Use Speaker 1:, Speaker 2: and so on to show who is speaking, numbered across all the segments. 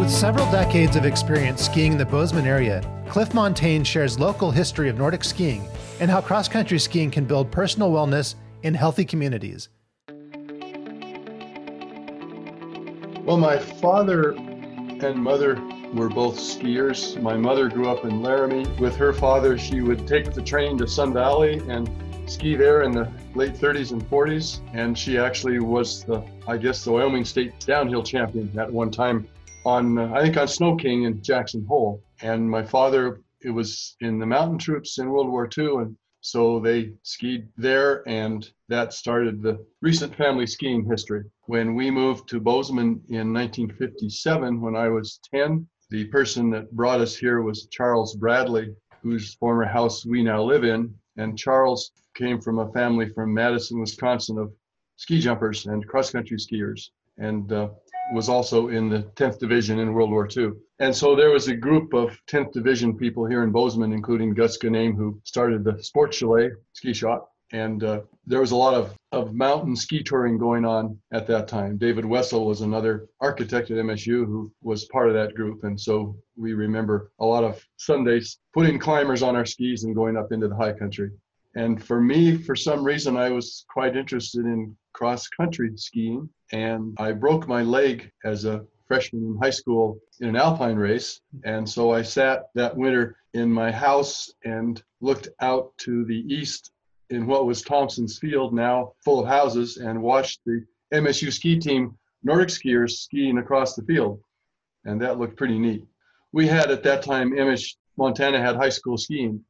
Speaker 1: With several decades of experience skiing in the Bozeman area, Cliff Montagne shares local history of Nordic skiing and how cross country skiing can build personal wellness in healthy communities.
Speaker 2: Well, my father and mother were both skiers. My mother grew up in Laramie. With her father, she would take the train to Sun Valley and ski there in the late 30s and 40s. And she actually was the, I guess, the Wyoming State downhill champion at one time on, uh, I think, on Snow King in Jackson Hole. And my father, it was in the mountain troops in World War II. And so they skied there, and that started the recent family skiing history. When we moved to Bozeman in 1957, when I was 10, the person that brought us here was Charles Bradley, whose former house we now live in. And Charles came from a family from Madison, Wisconsin of ski jumpers and cross country skiers, and uh, was also in the 10th Division in World War II. And so there was a group of 10th Division people here in Bozeman, including Gus Ganame, who started the Sports Chalet ski shop. And uh, there was a lot of, of mountain ski touring going on at that time. David Wessel was another architect at MSU who was part of that group. And so we remember a lot of Sundays putting climbers on our skis and going up into the high country. And for me, for some reason, I was quite interested in cross country skiing. And I broke my leg as a freshman in high school in an alpine race. And so I sat that winter in my house and looked out to the east in what was Thompson's Field, now full of houses, and watched the MSU ski team, Nordic skiers, skiing across the field. And that looked pretty neat. We had at that time, MS Montana had high school skiing.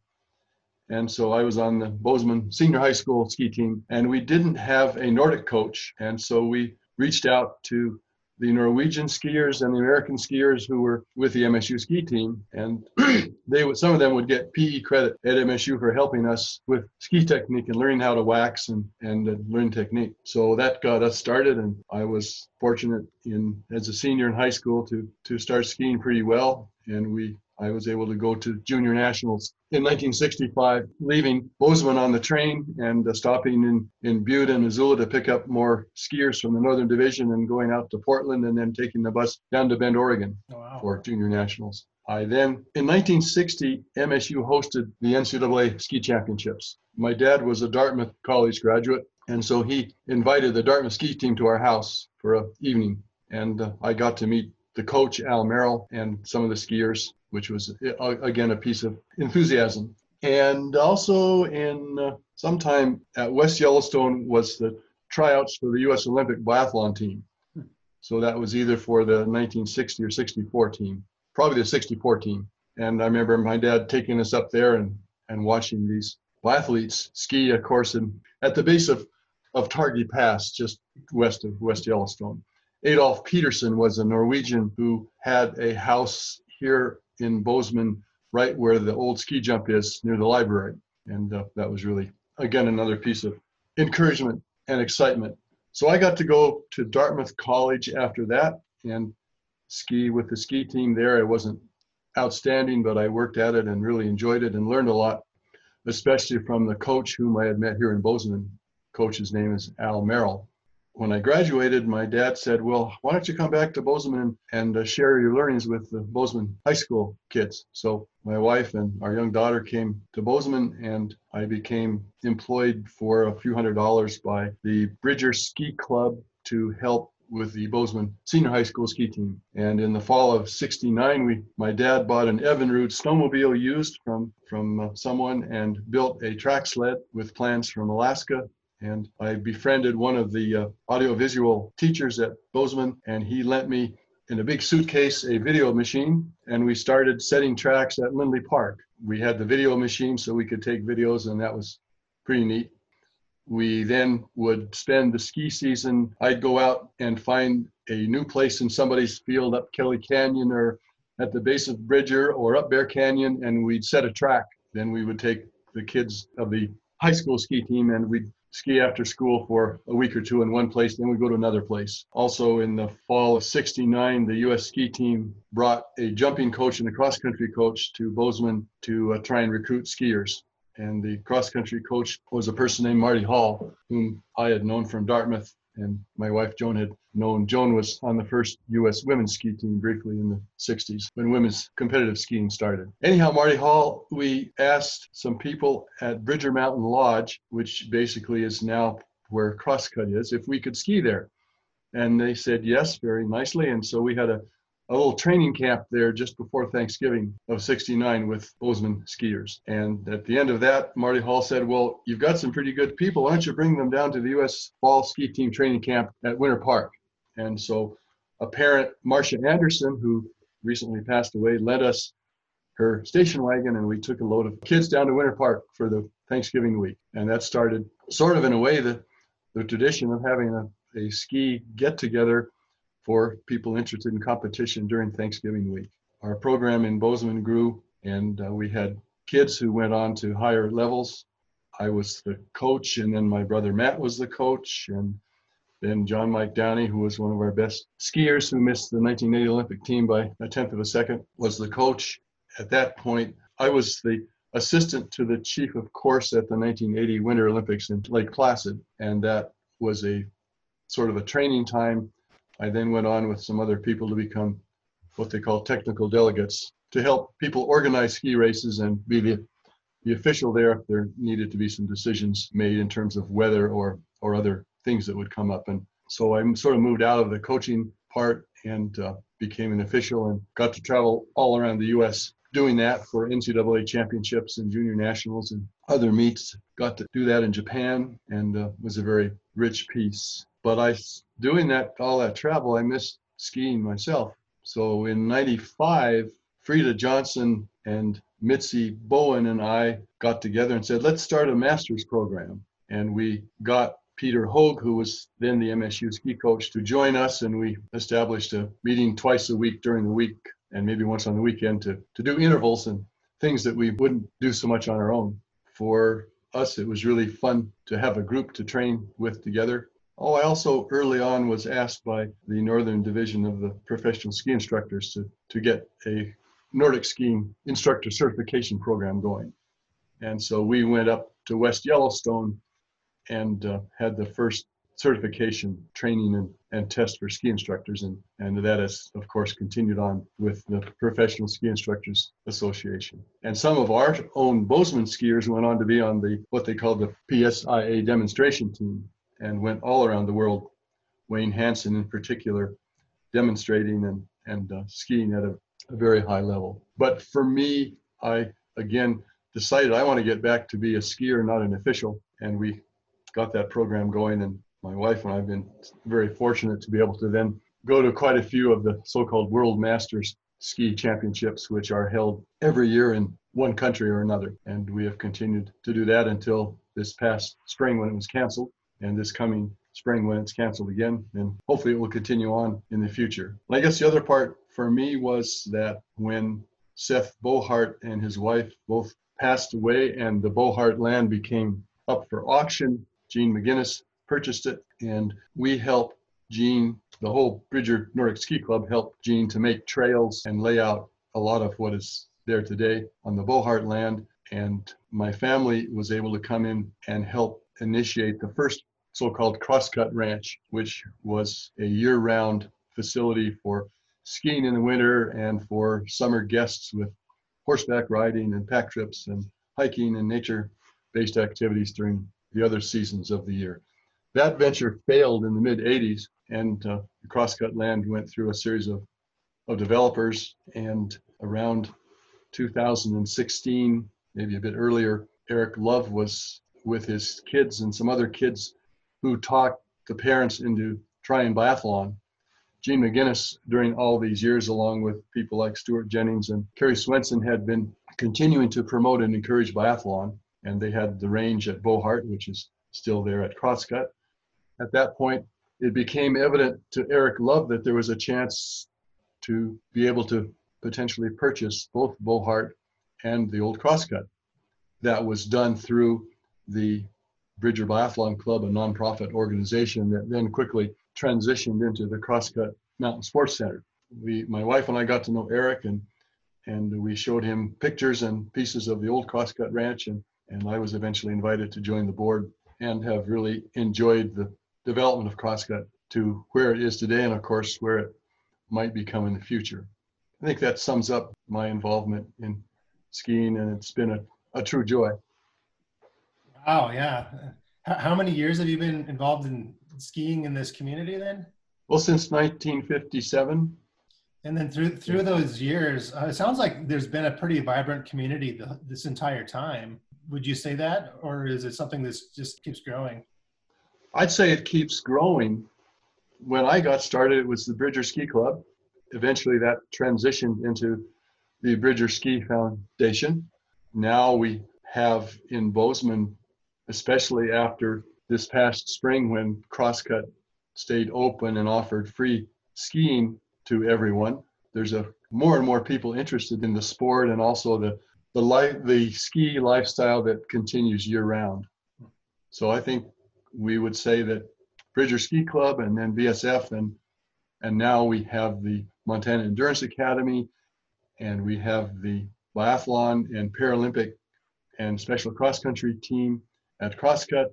Speaker 2: And so I was on the Bozeman Senior High School ski team, and we didn't have a Nordic coach. And so we reached out to the Norwegian skiers and the American skiers who were with the MSU ski team, and they would some of them would get PE credit at MSU for helping us with ski technique and learning how to wax and and learn technique. So that got us started, and I was fortunate in as a senior in high school to to start skiing pretty well, and we I was able to go to junior nationals in 1965, leaving Bozeman on the train and uh, stopping in, in Butte and Missoula to pick up more skiers from the Northern Division and going out to Portland and then taking the bus down to Bend, Oregon oh, wow. for junior nationals. I then, in 1960, MSU hosted the NCAA ski championships. My dad was a Dartmouth College graduate, and so he invited the Dartmouth ski team to our house for an evening. And uh, I got to meet the coach, Al Merrill, and some of the skiers which was uh, again a piece of enthusiasm. And also in uh, sometime at West Yellowstone was the tryouts for the U.S. Olympic biathlon team. So that was either for the 1960 or 64 team, probably the 64 team. And I remember my dad taking us up there and, and watching these biathletes ski, of course, in, at the base of, of Targhee Pass, just west of West Yellowstone. Adolf Peterson was a Norwegian who had a house here in Bozeman, right where the old ski jump is near the library. And uh, that was really, again, another piece of encouragement and excitement. So I got to go to Dartmouth College after that and ski with the ski team there. I wasn't outstanding, but I worked at it and really enjoyed it and learned a lot, especially from the coach whom I had met here in Bozeman. Coach's name is Al Merrill when I graduated, my dad said, Well, why don't you come back to Bozeman and uh, share your learnings with the Bozeman high school kids? So my wife and our young daughter came to Bozeman, and I became employed for a few hundred dollars by the Bridger Ski Club to help with the Bozeman senior high school ski team. And in the fall of 69, we, my dad bought an Evinrude snowmobile used from, from uh, someone and built a track sled with plans from Alaska and I befriended one of the uh, audiovisual teachers at Bozeman, and he lent me in a big suitcase a video machine, and we started setting tracks at Lindley Park. We had the video machine so we could take videos, and that was pretty neat. We then would spend the ski season. I'd go out and find a new place in somebody's field up Kelly Canyon or at the base of Bridger or up Bear Canyon, and we'd set a track. Then we would take the kids of the high school ski team and we'd ski after school for a week or two in one place, then we go to another place. Also, in the fall of 69, the U.S. ski team brought a jumping coach and a cross country coach to Bozeman to uh, try and recruit skiers. And the cross country coach was a person named Marty Hall, whom I had known from Dartmouth And my wife Joan had known Joan was on the first U.S. women's ski team briefly in the 60s when women's competitive skiing started. Anyhow, Marty Hall, we asked some people at Bridger Mountain Lodge, which basically is now where Crosscut is, if we could ski there. And they said yes, very nicely. And so we had a a little training camp there just before Thanksgiving of 69 with Bozeman skiers. And at the end of that, Marty Hall said, Well, you've got some pretty good people. Why don't you bring them down to the U.S. Fall Ski Team training camp at Winter Park? And so a parent, Marcia Anderson, who recently passed away, led us her station wagon and we took a load of kids down to Winter Park for the Thanksgiving week. And that started sort of in a way the, the tradition of having a, a ski get together for people interested in competition during Thanksgiving week. Our program in Bozeman grew, and uh, we had kids who went on to higher levels. I was the coach, and then my brother Matt was the coach, and then John Mike Downey, who was one of our best skiers who missed the 1980 Olympic team by a tenth of a second, was the coach. At that point, I was the assistant to the chief of course at the 1980 Winter Olympics in Lake Placid, and that was a sort of a training time I then went on with some other people to become what they call technical delegates to help people organize ski races and be the, the official there there needed to be some decisions made in terms of weather or, or other things that would come up. And so I sort of moved out of the coaching part and uh, became an official and got to travel all around the U.S. doing that for NCAA championships and junior nationals and other meets. Got to do that in Japan and uh, was a very rich piece. But I doing that all that travel, I missed skiing myself. So in '95, Frida Johnson and Mitzi Bowen and I got together and said, let's start a master's program. And we got Peter Hogue, who was then the MSU ski coach, to join us. And we established a meeting twice a week during the week and maybe once on the weekend to, to do intervals and things that we wouldn't do so much on our own. For us, it was really fun to have a group to train with together. Oh, I also early on was asked by the Northern Division of the Professional Ski Instructors to, to get a Nordic skiing instructor certification program going. And so we went up to West Yellowstone and uh, had the first certification training and, and test for ski instructors. And, and that has, of course, continued on with the Professional Ski Instructors Association. And some of our own Bozeman skiers went on to be on the what they call the PSIA demonstration team and went all around the world. Wayne Hansen, in particular, demonstrating and, and uh, skiing at a, a very high level. But for me, I again decided I want to get back to be a skier, not an official. And we got that program going. And my wife and I have been very fortunate to be able to then go to quite a few of the so called World Masters ski championships, which are held every year in one country or another. And we have continued to do that until this past spring when it was canceled and this coming spring when it's canceled again. And hopefully it will continue on in the future. And I guess the other part for me was that when Seth Bohart and his wife both passed away and the Bohart land became up for auction, Gene McGinnis purchased it and we helped Gene, the whole Bridger Nordic Ski Club helped Gene to make trails and lay out a lot of what is there today on the Bohart land. And my family was able to come in and help initiate the first so-called Crosscut Ranch, which was a year-round facility for skiing in the winter and for summer guests with horseback riding and pack trips and hiking and nature-based activities during the other seasons of the year. That venture failed in the mid 80s and uh, Crosscut Land went through a series of, of developers and around 2016, maybe a bit earlier, Eric Love was with his kids and some other kids who talked the parents into trying biathlon. Gene McGinnis, during all these years, along with people like Stuart Jennings and Kerry Swenson, had been continuing to promote and encourage biathlon. And they had the range at Bohart, which is still there at Crosscut. At that point, it became evident to Eric Love that there was a chance to be able to potentially purchase both Bohart and the old Crosscut. That was done through the Bridger Biathlon Club, a nonprofit organization that then quickly transitioned into the Crosscut Mountain Sports Center. We, my wife and I got to know Eric and and we showed him pictures and pieces of the old Crosscut Ranch and, and I was eventually invited to join the board and have really enjoyed the development of Crosscut to where it is today and of course where it might become in the future. I think that sums up my involvement in skiing and it's been a, a true joy.
Speaker 1: Wow, yeah. How many years have you been involved in skiing in this community then?
Speaker 2: Well, since 1957.
Speaker 1: And then through through those years, uh, it sounds like there's been a pretty vibrant community the, this entire time. Would you say that, or is it something that just keeps growing?
Speaker 2: I'd say it keeps growing. When I got started, it was the Bridger Ski Club. Eventually, that transitioned into the Bridger Ski Foundation. Now we have in Bozeman, especially after this past spring when Crosscut stayed open and offered free skiing to everyone. There's a more and more people interested in the sport and also the the life the ski lifestyle that continues year round. So I think we would say that Bridger Ski Club and then BSF and and now we have the Montana Endurance Academy and we have the biathlon and Paralympic and special cross country team at Crosscut.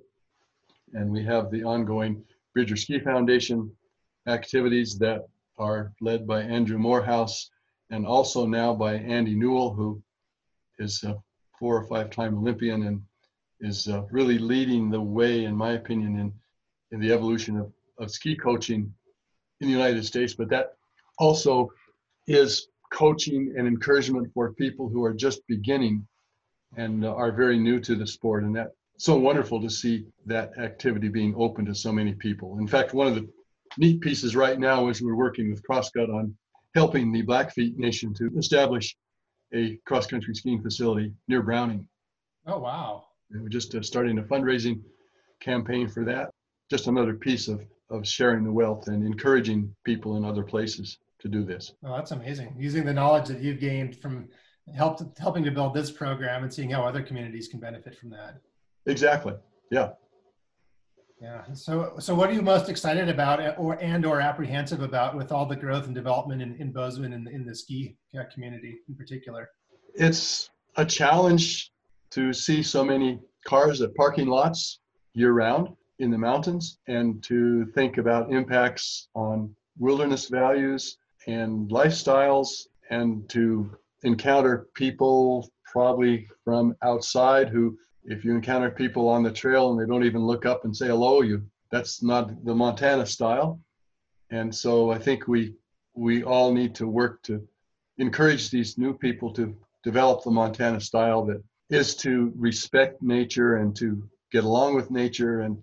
Speaker 2: And we have the ongoing Bridger Ski Foundation activities that are led by Andrew Morehouse and also now by Andy Newell, who is a four or five time Olympian and is uh, really leading the way, in my opinion, in, in the evolution of, of ski coaching in the United States. But that also is coaching and encouragement for people who are just beginning and uh, are very new to the sport. And that so wonderful to see that activity being open to so many people. In fact, one of the neat pieces right now is we're working with Crosscut on helping the Blackfeet Nation to establish a cross-country skiing facility near Browning.
Speaker 1: Oh, wow.
Speaker 2: And we're just uh, starting a fundraising campaign for that. Just another piece of, of sharing the wealth and encouraging people in other places to do this.
Speaker 1: Oh, that's amazing. Using the knowledge that you've gained from help, helping to build this program and seeing how other communities can benefit from that.
Speaker 2: Exactly. Yeah.
Speaker 1: Yeah. So, so what are you most excited about, or and or apprehensive about, with all the growth and development in, in Bozeman and in the ski community in particular?
Speaker 2: It's a challenge to see so many cars at parking lots year round in the mountains, and to think about impacts on wilderness values and lifestyles, and to encounter people probably from outside who if you encounter people on the trail and they don't even look up and say hello, you that's not the Montana style. And so I think we we all need to work to encourage these new people to develop the Montana style that is to respect nature and to get along with nature and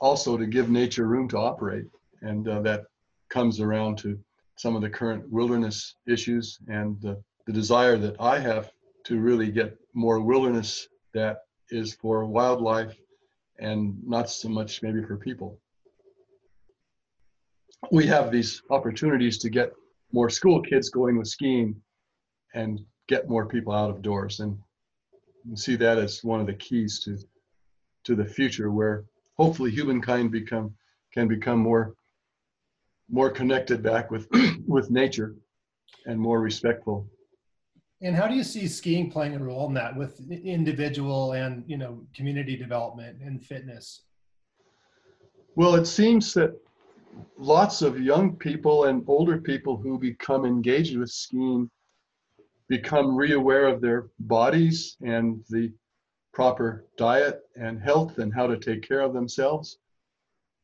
Speaker 2: also to give nature room to operate. And uh, that comes around to some of the current wilderness issues and uh, the desire that I have to really get more wilderness that is for wildlife and not so much maybe for people. We have these opportunities to get more school kids going with skiing and get more people out of doors. And see that as one of the keys to to the future where hopefully humankind become can become more more connected back with with nature and more respectful
Speaker 1: and how do you see skiing playing a role in that with individual and you know community development and fitness?
Speaker 2: Well, it seems that lots of young people and older people who become engaged with skiing become reaware of their bodies and the proper diet and health and how to take care of themselves.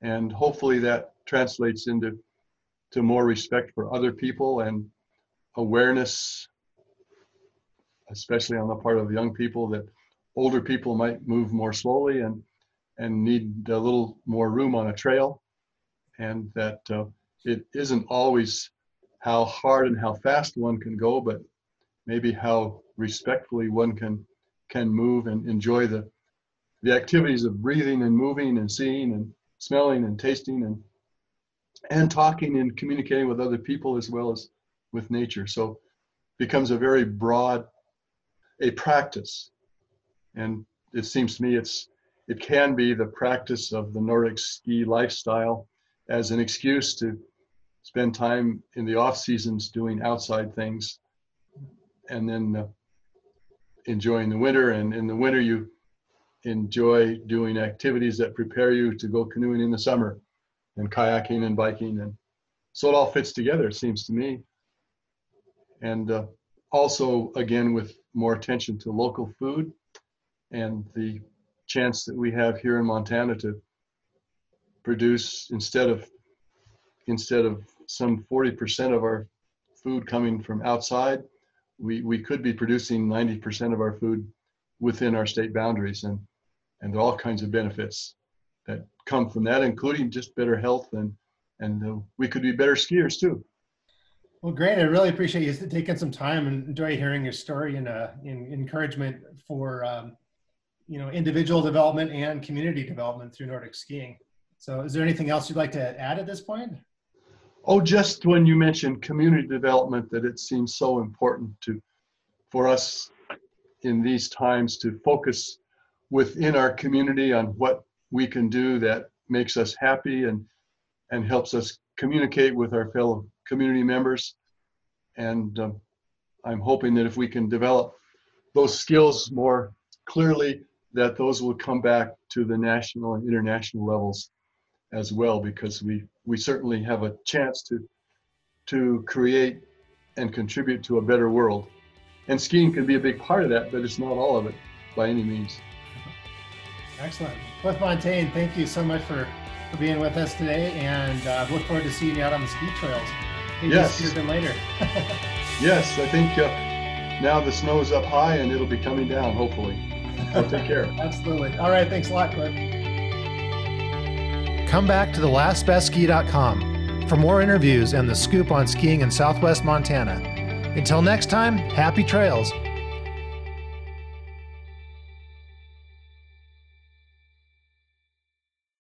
Speaker 2: And hopefully that translates into to more respect for other people and awareness especially on the part of young people, that older people might move more slowly and and need a little more room on a trail, and that uh, it isn't always how hard and how fast one can go, but maybe how respectfully one can can move and enjoy the the activities of breathing and moving and seeing and smelling and tasting and and talking and communicating with other people as well as with nature. So becomes a very broad a practice. And it seems to me it's it can be the practice of the Nordic ski lifestyle as an excuse to spend time in the off seasons doing outside things and then uh, enjoying the winter and in the winter you enjoy doing activities that prepare you to go canoeing in the summer and kayaking and biking. And so it all fits together, it seems to me. And uh, also, again, with more attention to local food and the chance that we have here in Montana to produce instead of instead of some 40% of our food coming from outside, we, we could be producing 90% of our food within our state boundaries. And, and there are all kinds of benefits that come from that, including just better health and, and uh, we could be better skiers too.
Speaker 1: Well, great. I really appreciate you taking some time and enjoy hearing your story and, uh, encouragement for, um, you know, individual development and community development through Nordic skiing. So is there anything else you'd like to add at this point?
Speaker 2: Oh, just when you mentioned community development, that it seems so important to, for us in these times to focus within our community on what we can do that makes us happy and and helps us communicate with our fellow community members. And um, I'm hoping that if we can develop those skills more clearly, that those will come back to the national and international levels as well, because we we certainly have a chance to to create and contribute to a better world. And skiing can be a big part of that, but it's not all of it by any means.
Speaker 1: Excellent. Cliff Montagne, thank you so much for, for being with us today, and uh, look forward to seeing you out on the ski trails. Maybe
Speaker 2: yes.
Speaker 1: Sooner later.
Speaker 2: yes, I think uh, now the snow is up high and it'll be coming down, hopefully. So take care.
Speaker 1: Absolutely. All right. Thanks a lot, Cliff. Come back to thelastbestski.com for more interviews and the scoop on skiing in southwest Montana. Until next time, happy trails